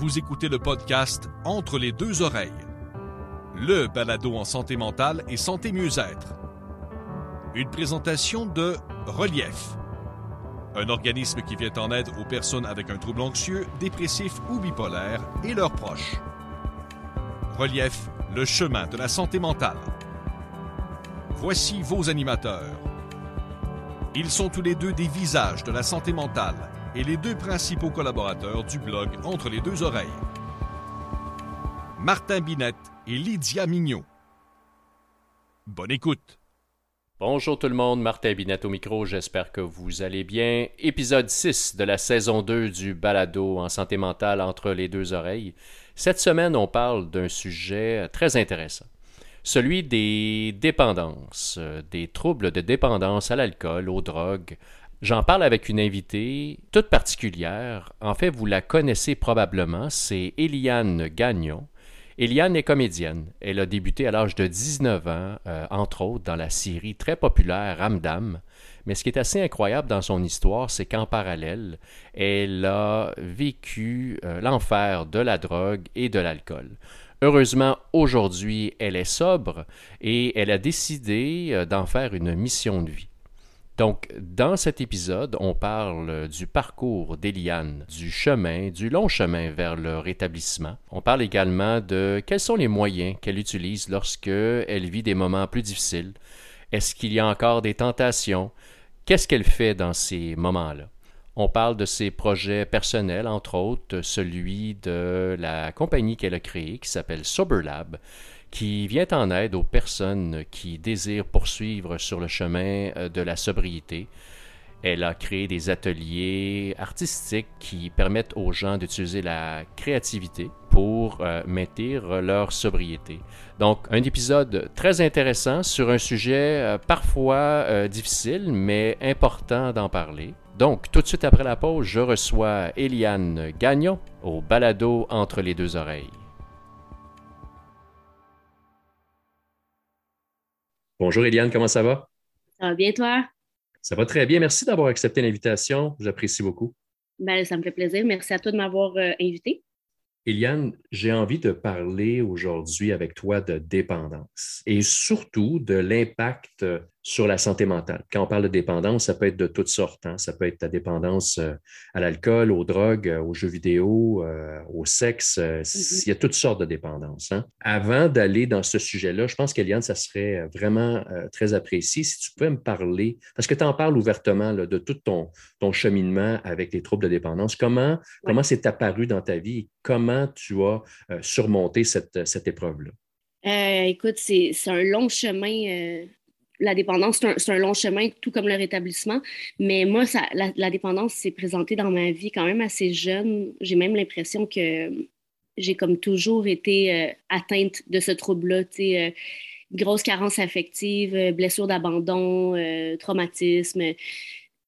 Vous écoutez le podcast Entre les deux oreilles, le balado en santé mentale et santé mieux-être. Une présentation de Relief, un organisme qui vient en aide aux personnes avec un trouble anxieux, dépressif ou bipolaire et leurs proches. Relief, le chemin de la santé mentale. Voici vos animateurs. Ils sont tous les deux des visages de la santé mentale et les deux principaux collaborateurs du blog Entre les deux oreilles. Martin Binette et Lydia Mignot. Bonne écoute. Bonjour tout le monde, Martin Binette au micro, j'espère que vous allez bien. Épisode 6 de la saison 2 du balado en santé mentale entre les deux oreilles. Cette semaine, on parle d'un sujet très intéressant, celui des dépendances, euh, des troubles de dépendance à l'alcool, aux drogues. J'en parle avec une invitée toute particulière. En fait, vous la connaissez probablement, c'est Eliane Gagnon. Eliane est comédienne. Elle a débuté à l'âge de 19 ans, euh, entre autres, dans la série très populaire Ramdam. Mais ce qui est assez incroyable dans son histoire, c'est qu'en parallèle, elle a vécu euh, l'enfer de la drogue et de l'alcool. Heureusement, aujourd'hui, elle est sobre et elle a décidé euh, d'en faire une mission de vie. Donc, dans cet épisode, on parle du parcours d'Eliane, du chemin, du long chemin vers le rétablissement. On parle également de quels sont les moyens qu'elle utilise lorsque elle vit des moments plus difficiles. Est-ce qu'il y a encore des tentations? Qu'est-ce qu'elle fait dans ces moments-là? On parle de ses projets personnels, entre autres celui de la compagnie qu'elle a créée qui s'appelle SoberLab, qui vient en aide aux personnes qui désirent poursuivre sur le chemin euh, de la sobriété. Elle a créé des ateliers artistiques qui permettent aux gens d'utiliser la créativité pour euh, maintenir leur sobriété. Donc, un épisode très intéressant sur un sujet euh, parfois difficile, mais important d'en parler. Donc, tout de suite après la pause, je reçois Eliane Gagnon au balado Entre les deux oreilles. Bonjour Eliane, comment ça va? Ça va bien, toi? Ça va très bien. Merci d'avoir accepté l'invitation. J'apprécie beaucoup. Ben, ça me fait plaisir. Merci à toi de m'avoir euh, invité. Eliane, j'ai envie de parler aujourd'hui avec toi de dépendance et surtout de l'impact sur la santé mentale. Quand on parle de dépendance, ça peut être de toutes sortes. Hein. Ça peut être ta dépendance euh, à l'alcool, aux drogues, euh, aux jeux vidéo, euh, au sexe. Mm-hmm. Il y a toutes sortes de dépendances. Hein. Avant d'aller dans ce sujet-là, je pense qu'Eliane, ça serait vraiment très apprécié si tu pouvais me parler, parce que tu en parles ouvertement de tout ton, ton cheminement avec les troubles de dépendance. Comment, comment c'est apparu dans ta vie et comment tu as surmonté cette, cette épreuve-là? écoute, c'est un long chemin la dépendance, c'est un, long chemin, tout comme le rétablissement. Mais moi, la, dépendance s'est présentée dans ma vie quand même assez jeune. J'ai même l'impression que j'ai comme toujours été euh, atteinte de ce trouble-là. Euh, grosse carence affective, euh, blessure d'abandon, traumatisme,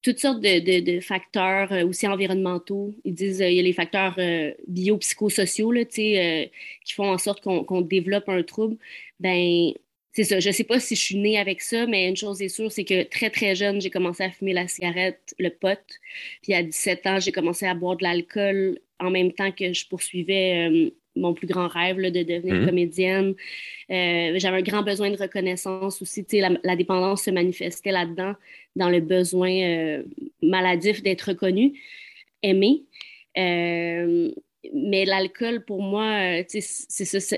toutes sortes de, facteurs aussi environnementaux. Ils disent qu'il y a les facteurs biopsychosociaux qui font en sorte qu'on développe un trouble. Ben, c'est ça. Je sais pas si je suis née avec ça, mais une chose est sûre, c'est que très, très jeune, j'ai commencé à fumer la cigarette, le pot. Puis à 17 ans, j'ai commencé à boire de l'alcool en même temps que je poursuivais euh, mon plus grand rêve de devenir mmh. comédienne. Euh, j'avais un grand besoin de reconnaissance aussi. La, la dépendance se manifestait là-dedans, dans le besoin euh, maladif d'être reconnu, aimé. mais l'alcool, pour moi, c'est ça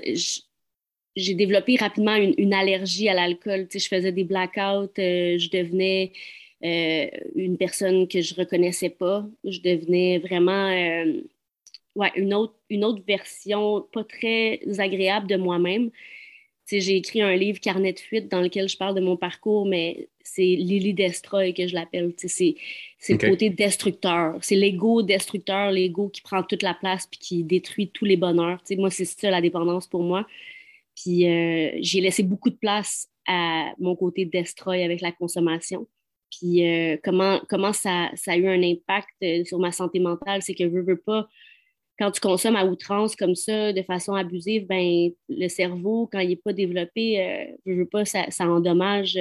j'ai développé rapidement une, allergie à l'alcool. Tu sais, je faisais des blackouts, euh, je devenais euh, une personne que je reconnaissais pas. Je devenais vraiment euh, ouais, une, autre, une autre version pas très agréable de moi-même. Tu sais, j'ai écrit un livre, Carnet de fuite, dans lequel je parle de mon parcours, mais c'est Lily Destroy que je l'appelle. Tu sais, c'est le côté destructeur. C'est l'ego destructeur, l'ego qui prend toute la place puis qui détruit tous les bonheurs. Tu sais, moi, c'est ça la dépendance pour moi. Puis euh, j'ai laissé beaucoup de place à mon côté destroy avec la consommation. Puis euh, comment, comment ça, a eu un impact euh, sur ma santé mentale, c'est que je veux pas, quand tu consommes à outrance comme ça, de façon abusive, ben le cerveau, quand il n'est pas développé, je veux pas, ça, ça endommage,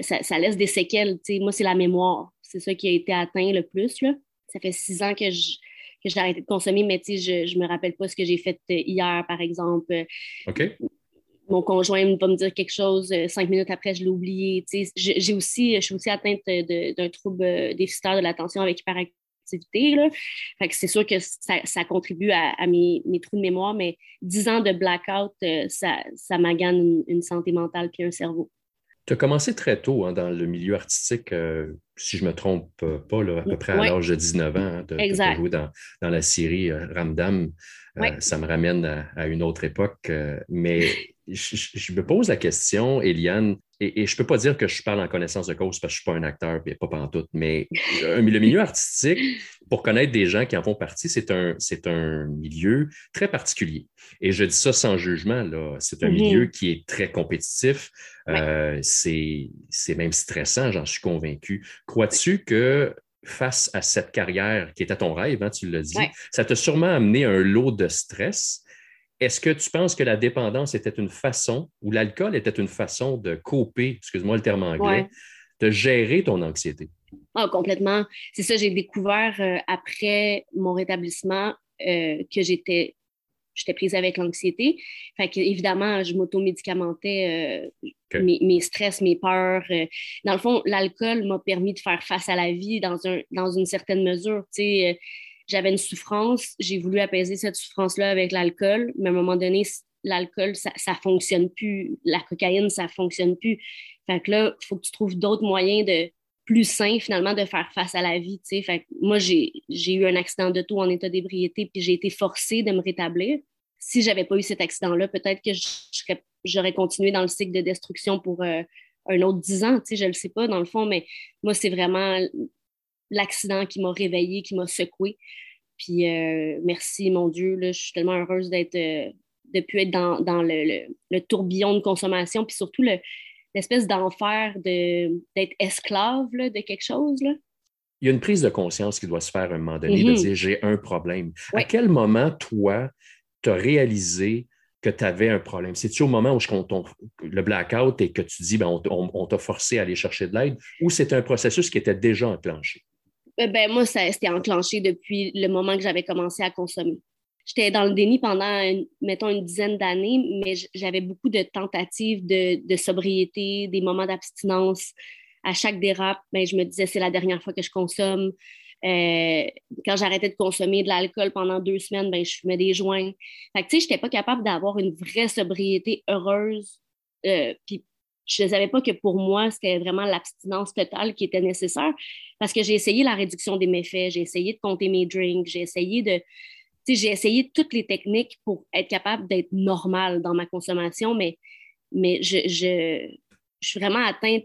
ça, ça, laisse des séquelles. Moi, c'est la mémoire. C'est ça qui a été atteint le plus. Là. Ça fait six ans que je, que j'ai arrêté de consommer, mais je ne me rappelle pas ce que j'ai fait hier, par exemple. OK mon conjoint va me dire quelque chose, cinq minutes après, je l'ai oublié. J'ai aussi, je suis aussi atteinte d'un trouble déficitaire de l'attention avec hyperactivité c'est sûr que ça, contribue à, mes, trous de mémoire, mais dix ans de blackout, euh, ça, ça magane une, santé mentale puis un cerveau. Tu as commencé très tôt hein, dans le milieu artistique, euh, si je ne me trompe pas, à peu près à l'âge de 19 ans, hein, de, jouer dans, la série euh, Ramdam. Ça me ramène à, une autre époque. mais je, me pose la question, Eliane, et, je ne peux pas dire que je parle en connaissance de cause parce que je ne suis pas un acteur, et pas pantoute, mais le milieu artistique, pour connaître des gens qui en font partie, c'est un, un milieu très particulier. Et je dis ça sans jugement, c'est un milieu qui est très compétitif, euh, c'est même stressant, j'en suis convaincu. Crois-tu que face à cette carrière qui était ton rêve, hein, tu l'as dit, ça t'a sûrement amené un lot de stress? Est-ce que tu penses que la dépendance était une façon, ou l'alcool était une façon de couper, excuse-moi le terme anglais, de gérer ton anxiété? Ah, complètement. C'est ça, j'ai découvert euh, après mon rétablissement euh, que j'étais j'étais prise avec l'anxiété. Fait évidemment, je m'auto-médicamentais euh, mes, stress, mes peurs. dans le fond, l'alcool m'a permis de faire face à la vie dans, un, dans une certaine mesure. Tu sais, j'avais une souffrance, j'ai voulu apaiser cette souffrance-là avec l'alcool, mais à un moment donné, l'alcool, ça ne fonctionne plus. La cocaïne, ça ne fonctionne plus. Fait que là, il faut que tu trouves d'autres moyens de plus sains, finalement, de faire face à la vie. Fait que moi, j'ai eu un accident de tout en état d'ébriété, puis j'ai été forcée de me rétablir. Si je n'avais pas eu cet accident-là, peut-être que j'aurais continué dans le cycle de destruction pour euh, un autre dix ans, je ne le sais pas, dans le fond, mais moi, c'est vraiment l'accident qui m'a réveillée, qui m'a secouée. Puis euh, merci, mon Dieu, là, je suis tellement heureuse d'être, euh, de pu être dans, dans le, le, tourbillon de consommation, puis surtout l'espèce d'enfer de, d'être esclave de quelque chose. Là. Il y a une prise de conscience qui doit se faire à un moment donné, de mm-hmm. dire j'ai un problème. À quel moment, toi, tu as réalisé que tu avais un problème? C'est-tu au moment où je compte le blackout et que tu dis ben, on, on t'a forcé à aller chercher de l'aide ou c'est un processus qui était déjà enclenché? Euh, ben, moi, ça s'était enclenché depuis le moment que j'avais commencé à consommer. J'étais dans le déni pendant, mettons, une dizaine d'années, mais j'avais beaucoup de tentatives de, sobriété, des moments d'abstinence. À chaque dérape, ben, je me disais, c'est la dernière fois que je consomme. Euh, quand j'arrêtais de consommer de l'alcool pendant deux semaines, ben, je fumais des joints. Je n'étais pas capable d'avoir une vraie sobriété heureuse. Euh, je ne savais pas que pour moi, c'était vraiment l'abstinence totale qui était nécessaire parce que j'ai essayé la réduction des méfaits, j'ai essayé de compter mes drinks, j'ai essayé de. J'ai essayé toutes les techniques pour être capable d'être normale dans ma consommation, mais, mais je, je, je suis vraiment atteinte.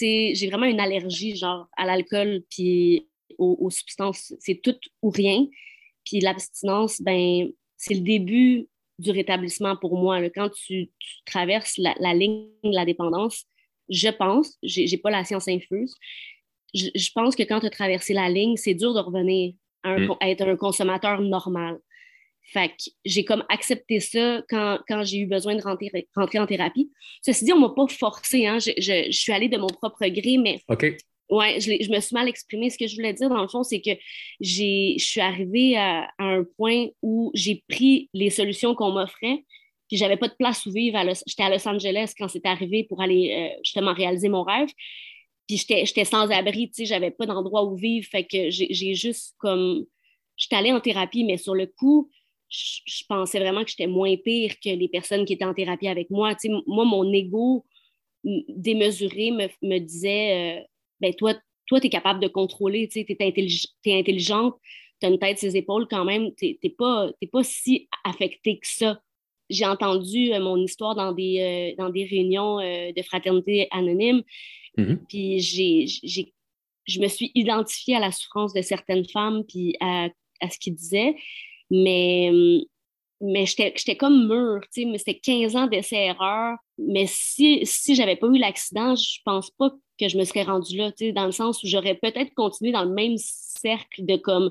J'ai vraiment une allergie genre à l'alcool puis aux, substances. C'est tout ou rien. Puis l'abstinence, ben, c'est le début du rétablissement pour moi. Quand tu, traverses la, ligne de la dépendance, je pense, je n'ai pas la science infuse, je, pense que quand tu as traversé la ligne, c'est dur de revenir à, mm. être un consommateur normal. Fait que j'ai comme accepté ça quand, j'ai eu besoin de rentrer, rentrer en thérapie. Ceci dit, on ne m'a pas forcé. Hein. Je, suis allée de mon propre gré, mais. Ouais, je, me suis mal exprimée. Ce que je voulais dire, dans le fond, c'est que je suis arrivée à, un point où j'ai pris les solutions qu'on m'offrait, puis j'avais pas de place où vivre. J'étais à Los Angeles quand c'est arrivé pour aller euh, justement réaliser mon rêve. Puis j'étais sans abri, tu sais, j'avais pas d'endroit où vivre. Fait que j'ai juste comme. J'étais allée en thérapie, mais sur le coup, je, pensais vraiment que j'étais moins pire que les personnes qui étaient en thérapie avec moi. Tu sais, moi, mon ego démesuré me, me disait. Euh, ben toi, toi, tu es capable de contrôler, tu es, intelligente, tu as une tête ses épaules quand même, tu n'es pas, pas si affecté que ça. J'ai entendu euh, mon histoire dans des, euh, dans des réunions euh, de fraternité anonyme, mm-hmm. puis j'ai, je me suis identifiée à la souffrance de certaines femmes, puis à, à ce qu'ils disaient, mais mais j'étais comme mûre, tu sais, mais c'était 15 ans d'essai-erreur. Mais si, si j'avais pas eu l'accident, je pense pas que je me serais rendue là, tu sais, dans le sens où j'aurais peut-être continué dans le même cercle de comme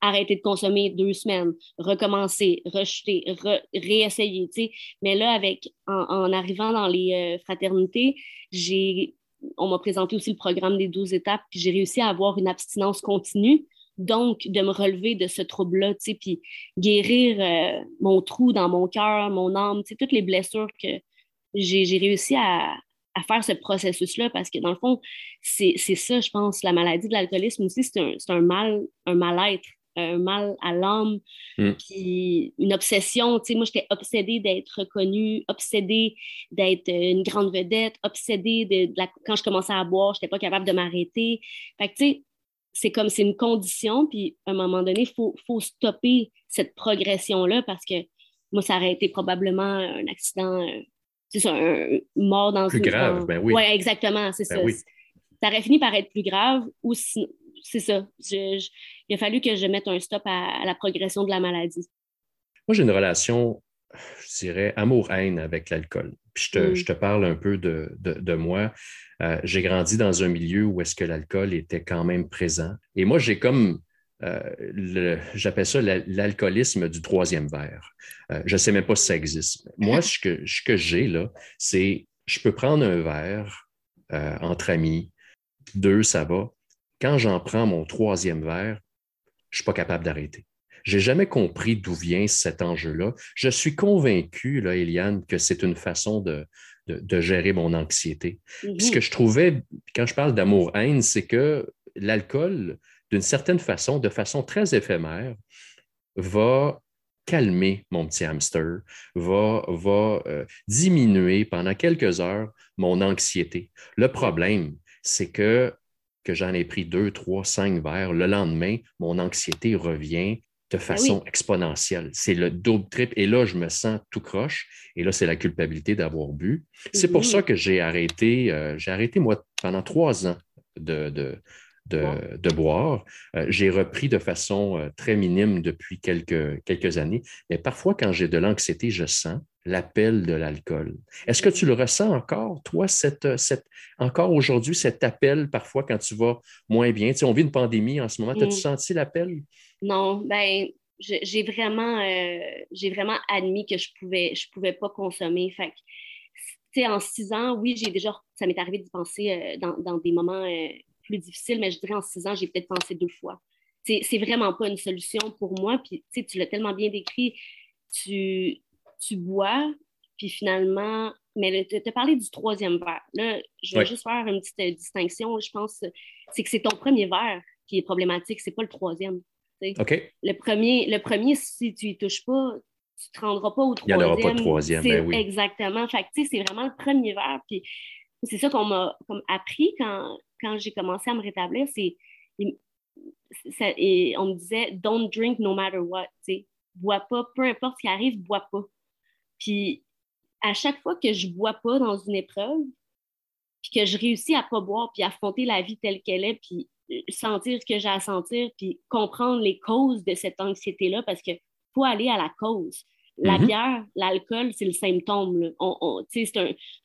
arrêter de consommer deux semaines, recommencer, rejeter, réessayer, tu sais. Mais là, avec, en, arrivant dans les euh, fraternités, j'ai, on m'a présenté aussi le programme des 12 étapes, puis j'ai réussi à avoir une abstinence continue Donc, de me relever de ce trouble-là, tu sais, puis guérir euh, mon trou dans mon cœur, mon âme, tu sais, toutes les blessures que j'ai réussi à, à, faire ce processus-là parce que, dans le fond, c'est ça, je pense, la maladie de l'alcoolisme aussi, c'est un, un, mal, un mal-être un mal à l'âme, mm. puis une obsession. Tu sais, moi, j'étais obsédée d'être reconnue, obsédée d'être une grande vedette, obsédée de, quand je commençais à boire, je n'étais pas capable de m'arrêter. Fait que, tu sais, c'est comme c'est une condition, puis à un moment donné, il faut, faut, stopper cette progression-là parce que moi, ça aurait été probablement un accident, euh, c'est ça, un mort dans plus grave, ben oui. Oui, exactement, c'est ben ça. Ça aurait fini par être plus grave ou c'est ça. il a fallu que je mette un stop à, la progression de la maladie. Moi, j'ai une relation, je dirais, amour-haine avec l'alcool. Puis je te, mm. je te, parle un peu de, de, moi. Euh, j'ai grandi dans un milieu où est-ce que l'alcool était quand même présent. Et moi, j'ai comme euh, j'appelle ça l'alcoolisme du troisième verre. Euh, je ne sais même pas si ça existe. Moi, ce que, ce que j'ai là, c'est je peux prendre un verre entre amis, deux, ça va. Quand j'en prends mon troisième verre, je ne suis pas capable d'arrêter. Je n'ai jamais compris d'où vient cet enjeu-là. Je suis convaincu, là, Eliane, que c'est une façon de, de, gérer mon anxiété. Ce que je trouvais, quand je parle d'amour-haine, c'est que l'alcool, d'une certaine façon, de façon très éphémère, va calmer mon petit hamster, va, va euh, diminuer pendant quelques heures mon anxiété. Le problème, c'est que que j'en ai pris deux, trois, cinq verres, le lendemain, mon anxiété revient de ben façon exponentielle. C'est le double trip. Et là, je me sens tout croche. Et là, c'est la culpabilité d'avoir bu. C'est pour ça que j'ai arrêté, euh, j'ai arrêté, moi, pendant trois ans de, de, boire. Euh, j'ai repris de façon euh, très minime depuis quelques, quelques années. Mais parfois, quand j'ai de l'anxiété, je sens l'appel de l'alcool. Est-ce que tu le ressens encore, toi, cette, cette, encore aujourd'hui, cet appel parfois quand tu vas moins bien? Tu sais, on vit une pandémie en ce moment. As-tu mm. senti l'appel? Non, ben j'ai vraiment, euh, j'ai vraiment admis que je pouvais, je pouvais pas consommer. Fait sais, en six ans, oui, j'ai déjà, ça m'est arrivé d'y penser euh, dans, dans, des moments euh, plus difficiles, mais je dirais en six ans, j'ai peut-être pensé deux fois. C'est vraiment pas une solution pour moi. Puis, tu l'as tellement bien décrit. Tu, tu bois, puis finalement, mais tu as parlé du troisième verre. Là, je vais juste faire une petite distinction, je pense, c'est que c'est ton premier verre qui est problématique, c'est pas le troisième. Le premier, le premier, si tu y touches pas, tu te rendras pas au troisième. Il n'y en aura pas de troisième, ben oui. Exactement. Fait c'est vraiment le premier verre. Puis c'est ça qu'on m'a appris quand, quand j'ai commencé à me rétablir, c'est et on me disait don't drink no matter what. Bois pas, peu importe ce qui arrive, bois pas. Puis à chaque fois que je bois pas dans une épreuve, puis que je réussis à pas boire, puis affronter la vie telle qu'elle est, puis sentir ce que j'ai à sentir, puis comprendre les causes de cette anxiété-là, parce qu'il faut aller à la cause. La mm-hmm. bière, l'alcool, c'est le symptôme. c'est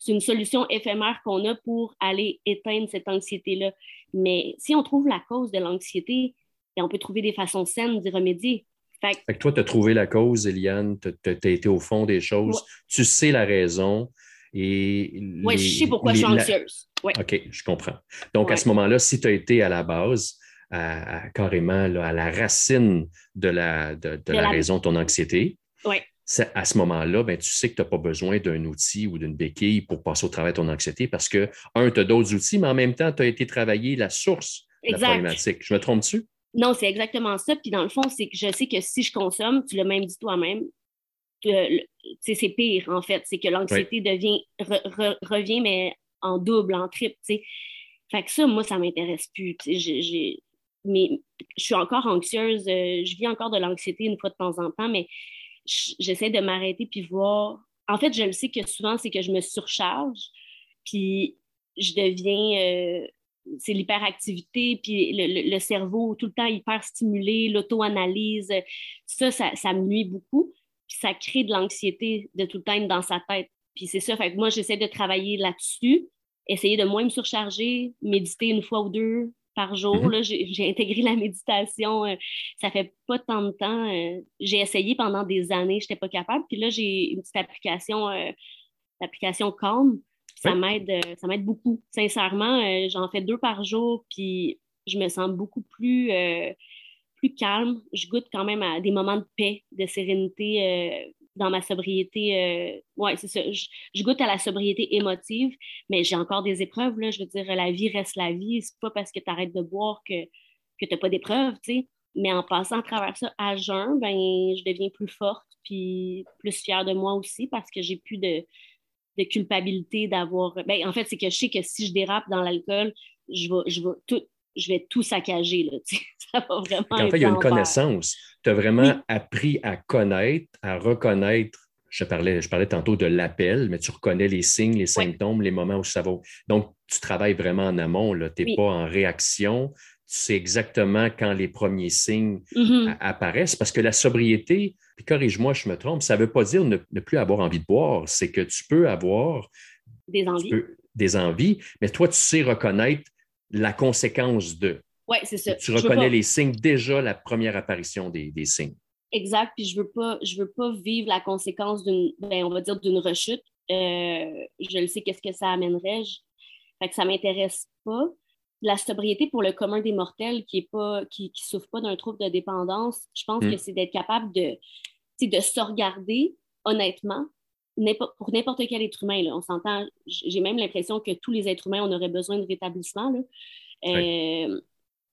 une solution éphémère qu'on a pour aller éteindre cette anxiété-là. Mais si on trouve la cause de l'anxiété, on peut trouver des façons saines d'y remédier. Fait que, toi, tu as trouvé la cause, Eliane, tu as, été au fond des choses, tu sais la raison. Et oui, je sais pourquoi je suis anxieuse. OK, je comprends. Donc, à ce moment-là, si tu as été à la base, carrément à la racine de la, de, la, raison de ton anxiété, à ce moment-là, ben, tu sais que tu n'as pas besoin d'un outil ou d'une béquille pour passer au travail de ton anxiété parce que, un, tu as d'autres outils, mais en même temps, tu as été travailler la source de la problématique. Je me trompe-tu? Non, c'est exactement ça. Puis dans le fond, c'est que je sais que si je consomme, tu l'as même dit toi-même, c'est pire en fait. C'est que l'anxiété devient revient, mais en double, en triple. Fait que ça, moi, ça m'intéresse plus. mais je suis encore anxieuse. Euh, je vis encore de l'anxiété une fois de temps en temps, mais j'essaie de m'arrêter puis voir. En fait, je le sais que souvent, c'est que je me surcharge, puis je deviens. Euh, c'est l'hyperactivité, puis le, cerveau tout le temps hyper stimulé, l'auto-analyse, ça, ça, me nuit beaucoup. Puis ça crée de l'anxiété de tout le temps dans sa tête. Puis c'est ça, fait que moi, j'essaie de travailler là-dessus, essayer de moins me surcharger, méditer une fois ou deux par jour. Mm-hmm. J'ai intégré la méditation, euh, ça fait pas tant de temps. Euh, j'ai essayé pendant des années, je n'étais pas capable. Puis là, j'ai une petite application, euh, l'application Calm ça m'aide, beaucoup. Sincèrement, j'en fais deux par jour, puis je me sens beaucoup plus, plus calme. Je goûte quand même à des moments de paix, de sérénité dans ma sobriété. Euh, ouais, c'est ça. Je, goûte à la sobriété émotive, mais j'ai encore des épreuves. Là. Je veux dire, la vie reste la vie. C'est pas parce que tu arrêtes de boire que, que tu n'as pas d'épreuves, tu sais. Mais en passant à travers ça à jeun, ben, je deviens plus forte puis plus fière de moi aussi parce que j'ai plus de, de culpabilité d'avoir. Ben, en fait, c'est que je sais que si je dérape dans l'alcool, je vais, je vais tout, je vais tout saccager. Là, ça va vraiment. En fait, il y a une connaissance. Tu as vraiment appris à connaître, à reconnaître. Je parlais, je parlais tantôt de l'appel, mais tu reconnais les signes, les symptômes, les moments où ça va. Donc, tu travailles vraiment en amont. Tu n'es pas en réaction. Tu sais exactement quand les premiers signes mm-hmm. apparaissent. Parce que la sobriété, puis corrige-moi, je me trompe, ça ne veut pas dire ne, plus avoir envie de boire. C'est que tu peux avoir des envies. des envies, mais toi, tu sais reconnaître la conséquence de. Oui, c'est ça. Tu reconnais les signes déjà la première apparition des, signes. Exact. Puis je veux pas, je veux pas vivre la conséquence d'une, ben, on va dire d'une rechute. Euh, je le sais qu'est-ce que ça amènerait. Je... Fait que ça m'intéresse pas. La sobriété pour le commun des mortels qui est pas, qui, qui souffre pas d'un trouble de dépendance, je pense hmm. que c'est d'être capable de, de se regarder honnêtement, pour n'importe quel être humain. Là, on s'entend, j'ai même l'impression que tous les êtres humains, on aurait besoin de rétablissement. Là. Euh,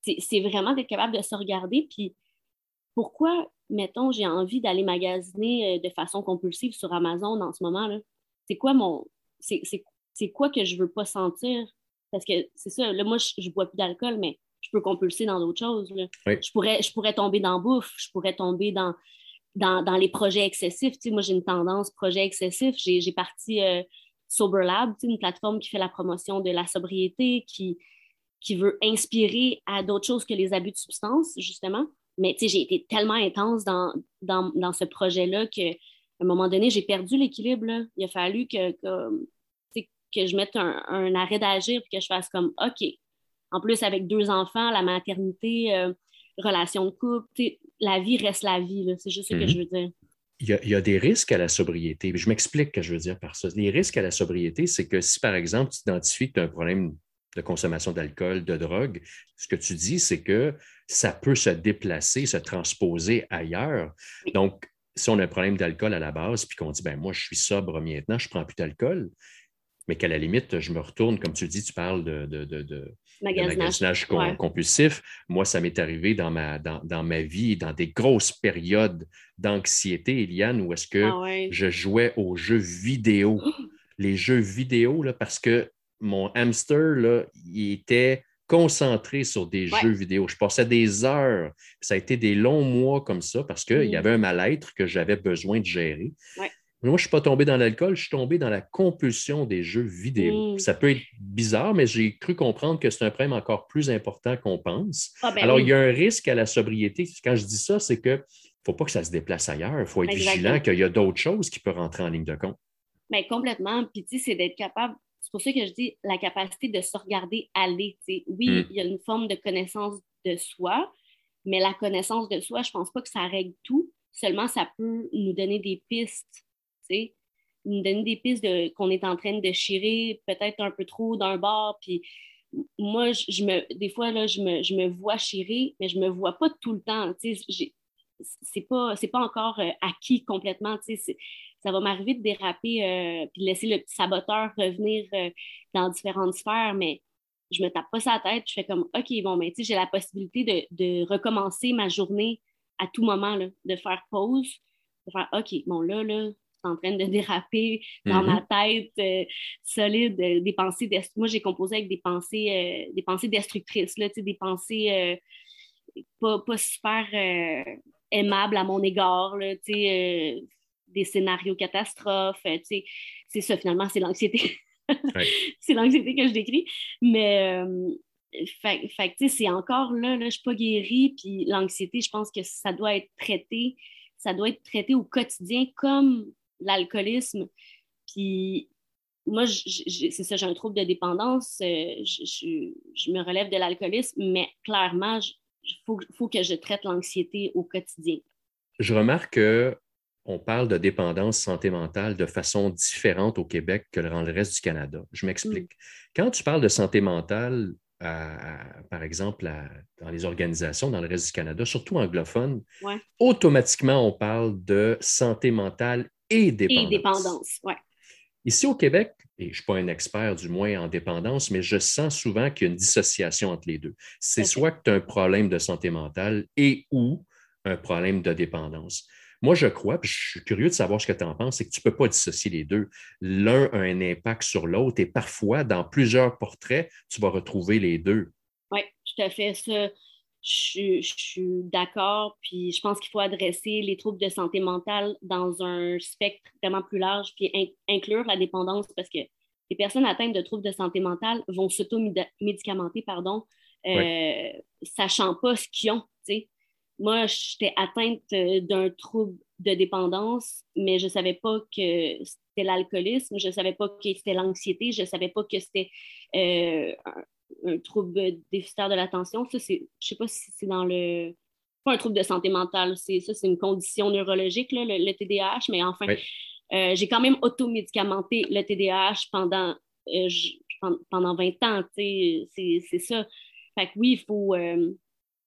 c'est vraiment d'être capable de se regarder. Puis pourquoi, mettons, j'ai envie d'aller magasiner euh, de façon compulsive sur Amazon en ce moment? C'est quoi mon. C'est quoi que je veux pas sentir? Parce que c'est ça, là, moi, je, ne bois plus d'alcool, mais je peux compulser dans d'autres choses. Je, pourrais, je pourrais tomber dans bouffe, je pourrais tomber dans, dans, les projets excessifs. Tu moi, j'ai une tendance projet excessif. J'ai parti euh, Sober Lab, tu une plateforme qui fait la promotion de la sobriété, qui, qui veut inspirer à d'autres choses que les abus de substances, justement. Mais tu sais, j'ai été tellement intense dans, dans, dans ce projet-là qu'à un moment donné, j'ai perdu l'équilibre. Il a fallu que, que, que je mette un, un arrêt d'agir et que je fasse comme OK. En plus, avec deux enfants, la maternité, euh, relation de couple, la vie reste la vie. C'est juste ce que mhm. je veux dire. Il y, a, des risques à la sobriété. Je m'explique ce que je veux dire par ça. Les risques à la sobriété, c'est que si, par exemple, tu identifies que tu as un problème de consommation d'alcool, de drogue, ce que tu dis, c'est que ça peut se déplacer, se transposer ailleurs. Donc, si on a un problème d'alcool à la base, puis qu'on dit, ben moi, je suis sobre maintenant, je ne prends plus d'alcool, mais qu'à la limite, je me retourne, comme tu dis, tu parles de, magasinage, compulsif. Moi, ça m'est arrivé dans ma, dans, ma vie, dans des grosses périodes d'anxiété, Eliane, où est-ce que ah je jouais aux jeux vidéo. Les jeux vidéo, là, parce que mon hamster, là, il était concentré sur des jeux vidéo. Je passais des heures. Ça a été des longs mois comme ça parce qu'il y mm. avait un mal-être que j'avais besoin de gérer. Moi, je ne suis pas tombé dans l'alcool, je suis tombé dans la compulsion des jeux vidéo. Mm. Ça peut être bizarre, mais j'ai cru comprendre que c'est un problème encore plus important qu'on pense. Ah, ben Alors, il y a un risque à la sobriété. Quand je dis ça, c'est que ne faut pas que ça se déplace ailleurs. Il faut être vigilant qu'il y a d'autres choses qui peuvent rentrer en ligne de compte. Mais ben, complètement. Puis, tu sais, c'est d'être capable. C'est pour ça que je dis la capacité de se regarder aller. Oui, mm. il y a une forme de connaissance de soi, mais la connaissance de soi, je ne pense pas que ça règle tout. Seulement, ça peut nous donner des pistes nous donner des pistes qu'on est en train de chirer peut-être un peu trop d'un bord. Puis moi, je, me, des fois, là, je, me, je me vois chirer, mais je ne me vois pas tout le temps. C'est pas, pas encore euh, acquis complètement. Ça va m'arriver de déraper euh, puis laisser le petit saboteur revenir euh, dans différentes sphères, mais je me tape pas sa tête. Je fais comme OK, bon, mais j'ai la possibilité de, de, recommencer ma journée à tout moment, là, de faire pause, de faire OK, bon, là, là, en train de déraper dans ma mm-hmm. tête euh, solide, euh, des pensées. Moi, j'ai composé avec des pensées, euh, des pensées destructrices, là, des pensées pas, pas, super aimables à mon égard, là, des scénarios catastrophes. c'est ça, finalement, c'est l'anxiété. c'est l'anxiété que je décris. Mais. Fait, fait c'est encore là, là je ne suis pas guérie, puis l'anxiété, je pense que ça doit être traité, ça doit être traité au quotidien comme l'alcoolisme. Puis moi, c'est ça, j'ai un trouble de dépendance. Euh, je, me relève de l'alcoolisme, mais clairement, il faut, que je traite l'anxiété au quotidien. Je remarque qu'on parle de dépendance santé mentale de façon différente au Québec que dans le reste du Canada. Je m'explique. Mm. Quand tu parles de santé mentale, par exemple, dans les organisations, dans le reste du Canada, surtout anglophone, automatiquement, on parle de santé mentale et dépendance. Et dépendance, oui. Ici au Québec, et je ne suis pas un expert du moins en dépendance, mais je sens souvent qu'il y a une dissociation entre les deux. C'est soit que tu as un problème de santé mentale et ou un problème de dépendance. Moi, je crois, puis je suis curieux de savoir ce que tu en penses, c'est que tu ne peux pas dissocier les deux. L'un a un impact sur l'autre et parfois, dans plusieurs portraits, tu vas retrouver les deux. Oui, tout à fait. Ça, je, suis d'accord. Puis je pense qu'il faut adresser les troubles de santé mentale dans un spectre vraiment plus large, puis inclure la dépendance parce que les personnes atteintes de troubles de santé mentale vont s'auto-médicamenter, pardon, euh, sachant pas ce qu'ils ont. Moi, j'étais atteinte euh, d'un trouble de dépendance, mais je ne savais pas que c'était l'alcoolisme, je ne savais pas que c'était l'anxiété, je ne savais pas que c'était euh, un, trouble déficitaire de l'attention. Ça, c'est, je ne sais pas si c'est dans le. Pas un trouble de santé mentale, c'est ça, c'est une condition neurologique, le, le, TDAH, mais enfin, euh, j'ai quand même automédicamenté le TDAH pendant, pendant 20 ans, c'est, c'est ça. Fait que oui, il faut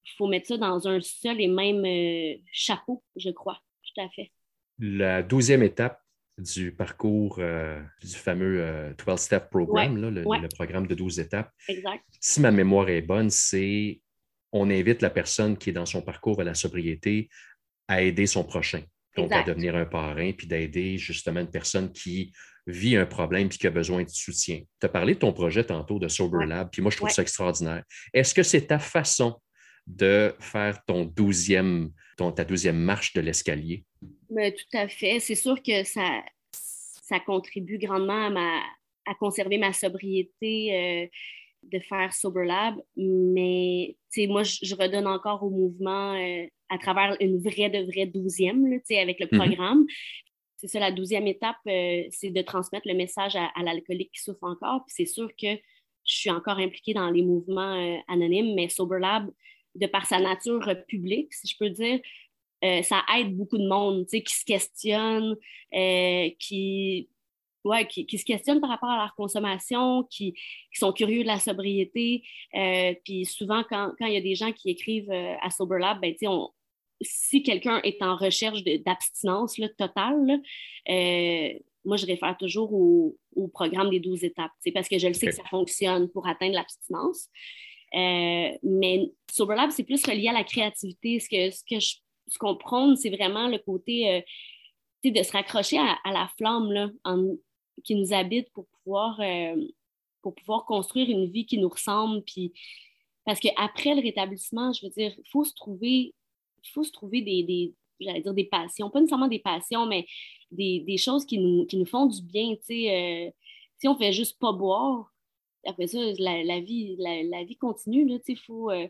il faut mettre ça dans un seul et même euh, chapeau, je crois. Tout à fait. La douzième étape du parcours euh, du fameux 12-step euh, program, le, programme de 12 étapes. Exact. Si ma mémoire est bonne, c'est on invite la personne qui est dans son parcours à la sobriété à aider son prochain. Donc, à devenir un parrain, puis d'aider justement une personne qui vit un problème puis qui a besoin de soutien. Tu as parlé de ton projet tantôt de Sober Lab, puis moi, je trouve ça extraordinaire. Est-ce que c'est ta façon de faire ton douzième, ton, ta douzième marche de l'escalier? Tout à fait. C'est sûr que ça, ça contribue grandement à, ma, à conserver ma sobriété euh, de faire Sober Lab, mais moi, je, redonne encore au mouvement euh, à travers une vraie de vraie douzième là, avec le mhm. programme. C'est ça, la douzième étape, euh, c'est de transmettre le message à, à l'alcoolique qui souffre encore. Puis c'est sûr que je suis encore impliquée dans les mouvements anonymes, mais Sober Lab, de par sa nature publique, si je peux dire, ça aide beaucoup de monde qui se questionne, euh, qui, ouais, qui, se questionnent par rapport à leur consommation, qui, sont curieux de la sobriété. Euh, puis souvent, quand, il y a des gens qui écrivent à SoberLab, ben, on, si quelqu'un est en recherche d'abstinence totale, moi, je réfère toujours au, programme des 12 étapes, parce que je le sais que ça fonctionne pour atteindre l'abstinence. Euh, mais SoberLab, c'est plus relié à la créativité. Ce que, ce que je ce qu'on prône, c'est vraiment le côté euh, de se raccrocher à, la flamme là, qui nous habite pour pouvoir, euh, pour pouvoir construire une vie qui nous ressemble. Puis, parce qu'après le rétablissement, je veux dire, il faut se trouver, faut se trouver des, des j'allais dire des passions, pas nécessairement des passions, mais des, des choses qui nous, qui nous font du bien. si on fait juste pas boire, après ça, la, vie, la, vie continue. Il faut, euh,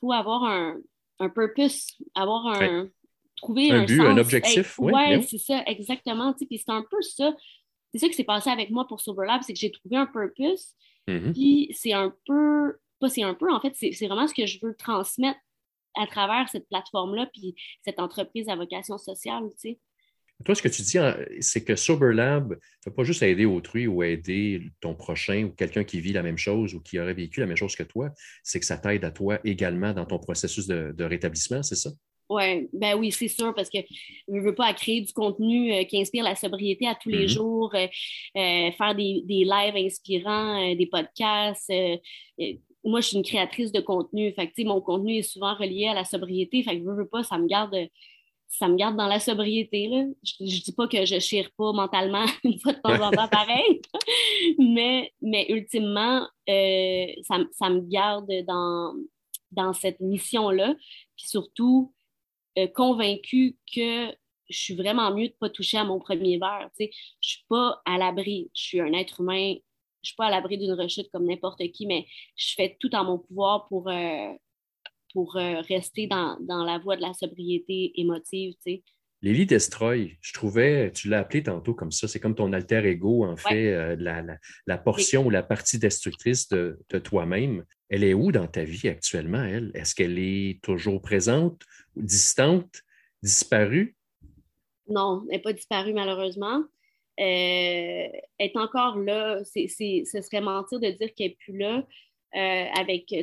faut avoir un, un, purpose, avoir un. Trouver un, but, un objectif. oui, ouais, c'est ça, exactement. Puis c'est un peu ça. C'est ça qui s'est passé avec moi pour Soberlab, c'est que j'ai trouvé un purpose. Mm-hmm. Puis c'est un peu. Pas c'est un peu, en fait, c'est vraiment ce que je veux transmettre à travers cette plateforme-là, puis cette entreprise à vocation sociale, tu sais. Toi, ce que tu dis, c'est que SoberLab ne fait pas juste aider autrui ou aider ton prochain ou quelqu'un qui vit la même chose ou qui aurait vécu la même chose que toi, c'est que ça t'aide à toi également dans ton processus de, rétablissement, c'est ça? Ouais, ben oui, c'est sûr, parce que je ne veux pas créer du contenu euh, qui inspire la sobriété à tous les mm-hmm. jours, euh, euh, faire des, lives inspirants, des podcasts. moi, je suis une créatrice de contenu. Fait que, mon contenu est souvent relié à la sobriété. Fait que je veux pas, ça me garde ça me garde dans la sobriété. Là. Je ne dis pas que je chire pas mentalement une fois de temps en temps pareil, mais, mais ultimement, euh, ça, me garde dans, dans cette mission-là. Puis surtout, euh, convaincue que je suis vraiment mieux de ne pas toucher à mon premier verre. Je ne suis pas à l'abri. Je suis un être humain. Je ne suis pas à l'abri d'une rechute comme n'importe qui, mais je fais tout en mon pouvoir pour, euh, pour euh, rester dans, la voie de la sobriété émotive. Tu sais. Lily Destroy, je trouvais, tu l'as appelé tantôt comme ça, c'est comme ton alter ego, en fait, euh, la, portion ou la partie destructrice de, toi-même. Elle est où dans ta vie actuellement, elle? Est-ce qu'elle est toujours présente, distante, disparue? Non, elle n'est pas disparue malheureusement. Euh, elle est encore là. ce serait mentir de dire qu'elle n'est plus là. avec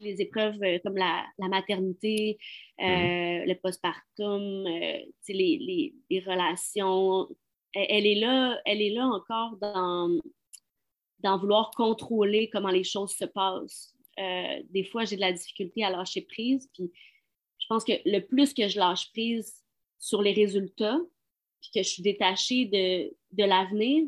les épreuves comme la, maternité, mm-hmm. le postpartum, les, les, relations. Elle, est là, elle est là encore dans, dans vouloir contrôler comment les choses se passent. des fois, j'ai de la difficulté à lâcher prise. Puis je pense que le plus que je lâche prise sur les résultats, puis que je suis détachée de, de l'avenir,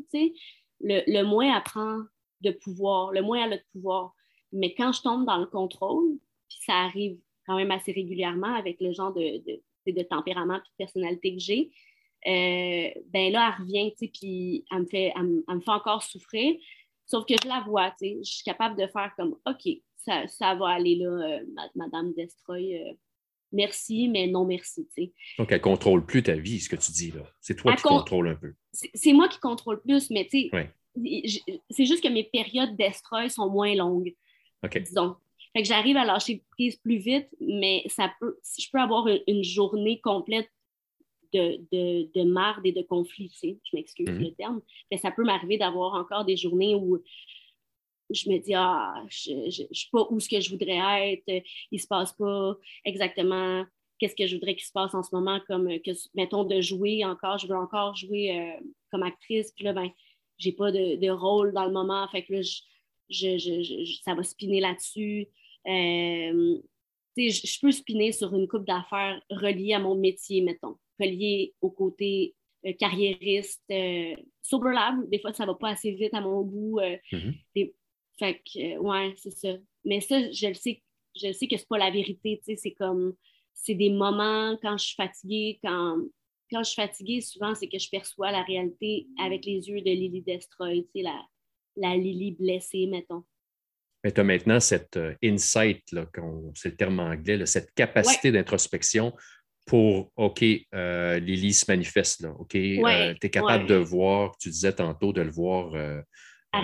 le, le, moins elle prend de pouvoir, le moins elle a de pouvoir. Mais quand je tombe dans le contrôle, puis ça arrive quand même assez régulièrement avec le genre de, de, de tempérament et de personnalité que j'ai, euh, ben là, elle revient, puis elle me, fait, elle, me, fait encore souffrir. Sauf que je la vois, je suis capable de faire comme, OK, ça, ça va aller là, euh, Madame Destroy. Euh, merci, mais non merci. Donc, elle ne contrôle plus ta vie, ce que tu dis là. C'est toi qui contrôles un peu. C'est moi qui contrôle plus, mais tu sais, c'est juste que mes périodes d'estroy sont moins longues. Disons. Fait que j'arrive à lâcher prise plus vite, mais ça peut, je peux avoir une, journée complète de, de, de, marde et de conflit, tu sais, je m'excuse mm-hmm. le terme, mais ça peut m'arriver d'avoir encore des journées où je me dis, ah, je ne suis pas où ce que je voudrais être, il ne se passe pas exactement qu'est-ce que je voudrais qu'il se passe en ce moment, comme, que, mettons, de jouer encore, je veux encore jouer euh, comme actrice, puis là, ben, j'ai pas de, rôle dans le moment, fait que là, je, ça va spinner là-dessus. Euh, je peux spinner sur une coupe d'affaires reliée à mon métier, mettons, reliée au côté euh, carriériste. Sober Lab, des fois, ça va pas assez vite à mon goût. Mm-hmm. Fait que, euh, ouais, c'est ça. Mais ça, je le sais, je sais que c'est pas la vérité, c'est comme, c'est des moments quand je suis fatiguée, quand, quand je suis fatiguée, souvent, c'est que je perçois la réalité avec les yeux de Lily Destroy, la, la Lily blessée, mettons. Mais tu as maintenant cette euh, insight, c'est le terme anglais, cette capacité d'introspection pour OK, euh, Lily se manifeste là, OK, euh, tu es capable de voir, tu disais tantôt, de le voir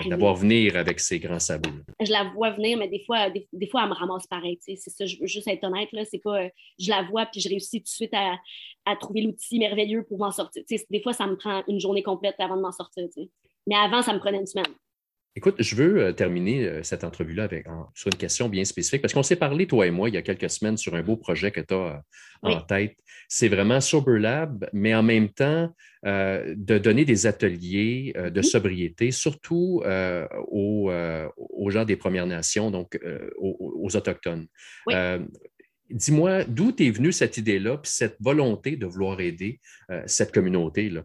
D'avoir venir avec ses grands sabots. Je la vois venir, mais des fois, des, fois elle me ramasse pareil. C'est ça, je veux juste être honnête. Là, c'est pas, je la vois puis je réussis tout de suite à, à trouver l'outil merveilleux pour m'en sortir. des fois, ça me prend une journée complète avant de m'en sortir. Mais avant, ça me prenait une semaine. Écoute, je veux euh, terminer euh, cette entrevue-là avec, sur une question bien spécifique, parce qu'on s'est parlé, toi et moi, il y a quelques semaines sur un beau projet que tu as euh, en tête. C'est vraiment Sober Lab, mais en même temps, de donner des ateliers de sobriété, surtout aux, gens des Premières Nations, donc aux, Autochtones. Dis-moi, d'où est venue cette idée-là, puis cette volonté de vouloir aider cette communauté-là?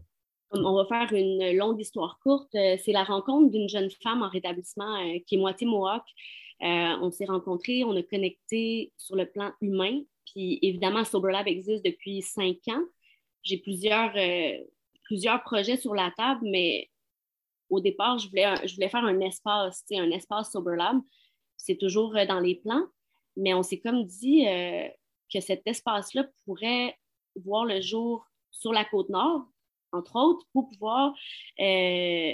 On va faire une longue histoire courte. Euh, c'est la rencontre d'une jeune femme en rétablissement euh, qui est moitié Mohawk. Euh, on s'est rencontrés, on a connecté sur le plan humain. Puis évidemment, SoberLab existe depuis cinq ans. J'ai plusieurs, projets sur la table, mais au départ, je voulais, je voulais faire un espace, un espace SoberLab. C'est toujours dans les plans, mais on s'est comme dit que cet espace-là pourrait voir le jour sur la côte nord, entre autres, pour pouvoir euh,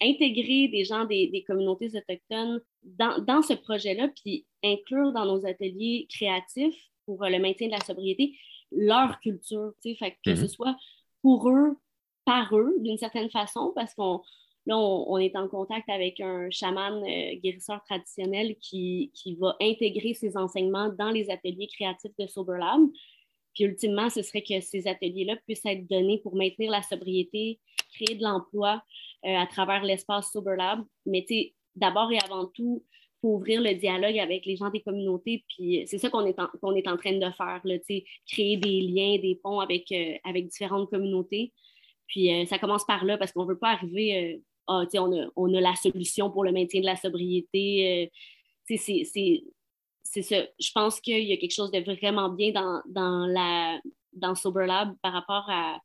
intégrer des gens des, communautés autochtones dans, ce projet-là, puis inclure dans nos ateliers créatifs pour le maintien de la sobriété leur culture, fait que ce mhm. soit pour eux, par eux, d'une certaine façon, parce qu'on là, on, est en contact avec un chaman euh, guérisseur traditionnel qui, qui, va intégrer ses enseignements dans les ateliers créatifs de Sober Lab. Puis ultimement, ce serait que ces ateliers-là puissent être donnés pour maintenir la sobriété, créer de l'emploi euh, à travers l'espace SoberLab. Mais d'abord et avant tout, il faut ouvrir le dialogue avec les gens des communautés. Puis c'est ça qu'on est, est en train de faire, là, créer des liens, des ponts avec, euh, avec différentes communautés. Puis euh, ça commence par là parce qu'on ne veut pas arriver, ah, on, a, on a la solution pour le maintien de la sobriété. c'est c'est ça. Je pense qu'il y a quelque chose de vraiment bien dans, dans, la, dans SoberLab par rapport à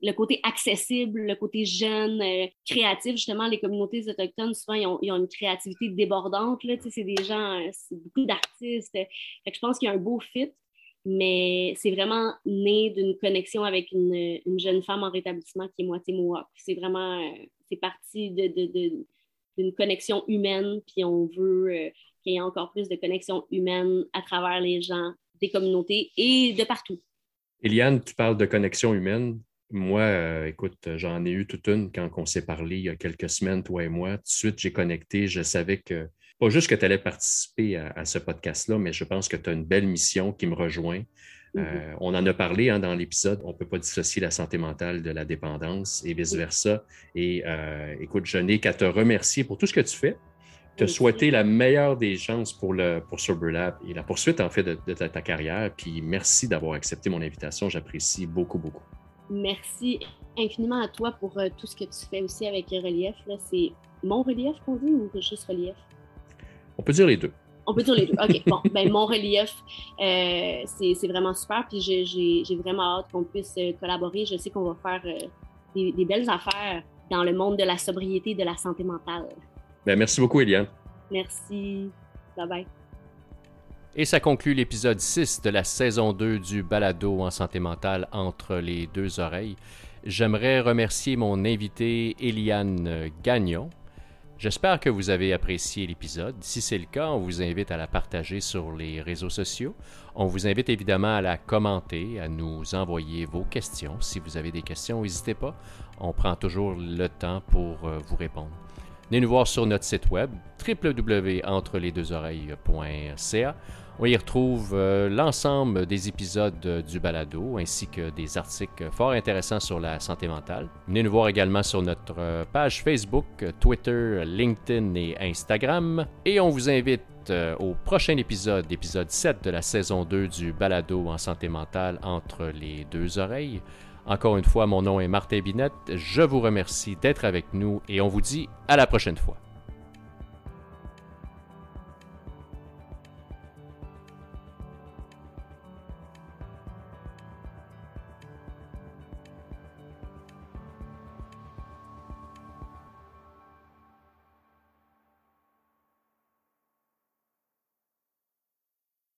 le côté accessible, le côté jeune, euh, créatif. Justement, les communautés autochtones, souvent, ils ont, une créativité débordante. C'est des gens, euh, c'est beaucoup d'artistes. je pense qu'il y a un beau fit, mais c'est vraiment né d'une connexion avec une, une, jeune femme en rétablissement qui est moitié Mohawk. C'est vraiment, euh, c'est parti d'une connexion humaine, puis on veut qu'il y ait encore plus de connexions humaines à travers les gens des communautés et de partout. Eliane, tu parles de connexion humaine. Moi, euh, écoute, j'en ai eu toute une quand on s'est parlé il y a quelques semaines, toi et moi. Tout de suite, j'ai connecté. Je savais que pas juste que tu allais participer à, ce podcast-là, mais je pense que tu as une belle mission qui me rejoint. Euh, mm-hmm. on en a parlé hein, dans l'épisode, on ne peut pas dissocier la santé mentale de la dépendance et vice-versa. Et euh, écoute, je n'ai qu'à te remercier pour tout ce que tu fais, te souhaiter la meilleure des chances pour, le, pour SoberLab et la poursuite en fait de, ta, ta, carrière. Puis merci d'avoir accepté mon invitation, j'apprécie beaucoup, beaucoup. Merci infiniment à toi pour euh, tout ce que tu fais aussi avec Relief. C'est mon relief qu'on dit ou juste relief? On peut dire les deux. On peut dire les deux. OK. Bon, ben, mon relief, euh, c'est vraiment super. Puis j'ai vraiment hâte qu'on puisse euh, collaborer. Je sais qu'on va faire des, des, belles affaires dans le monde de la sobriété et de la santé mentale. Ben, merci beaucoup, Eliane. Merci. Bye bye. Et ça conclut l'épisode 6 de la saison 2 du balado en santé mentale entre les deux oreilles. J'aimerais remercier mon invité Eliane Gagnon. J'espère que vous avez apprécié l'épisode. Si c'est le cas, on vous invite à la partager sur les réseaux sociaux. On vous invite évidemment à la commenter, à nous envoyer vos questions. Si vous avez des questions, n'hésitez pas. On prend toujours le temps pour euh, vous répondre. Venez nous voir sur notre site web www.entrelesdeuxoreilles.ca. On y retrouve euh, l'ensemble des épisodes du balado ainsi que des articles fort intéressants sur la santé mentale. Venez nous voir également sur notre euh, page Facebook, Twitter, LinkedIn et Instagram. Et on vous invite euh, au prochain épisode, épisode 7 de la saison 2 du balado en santé mentale entre les deux oreilles. Encore une fois, mon nom est Martin Binette. Je vous remercie d'être avec nous et on vous dit à la prochaine fois.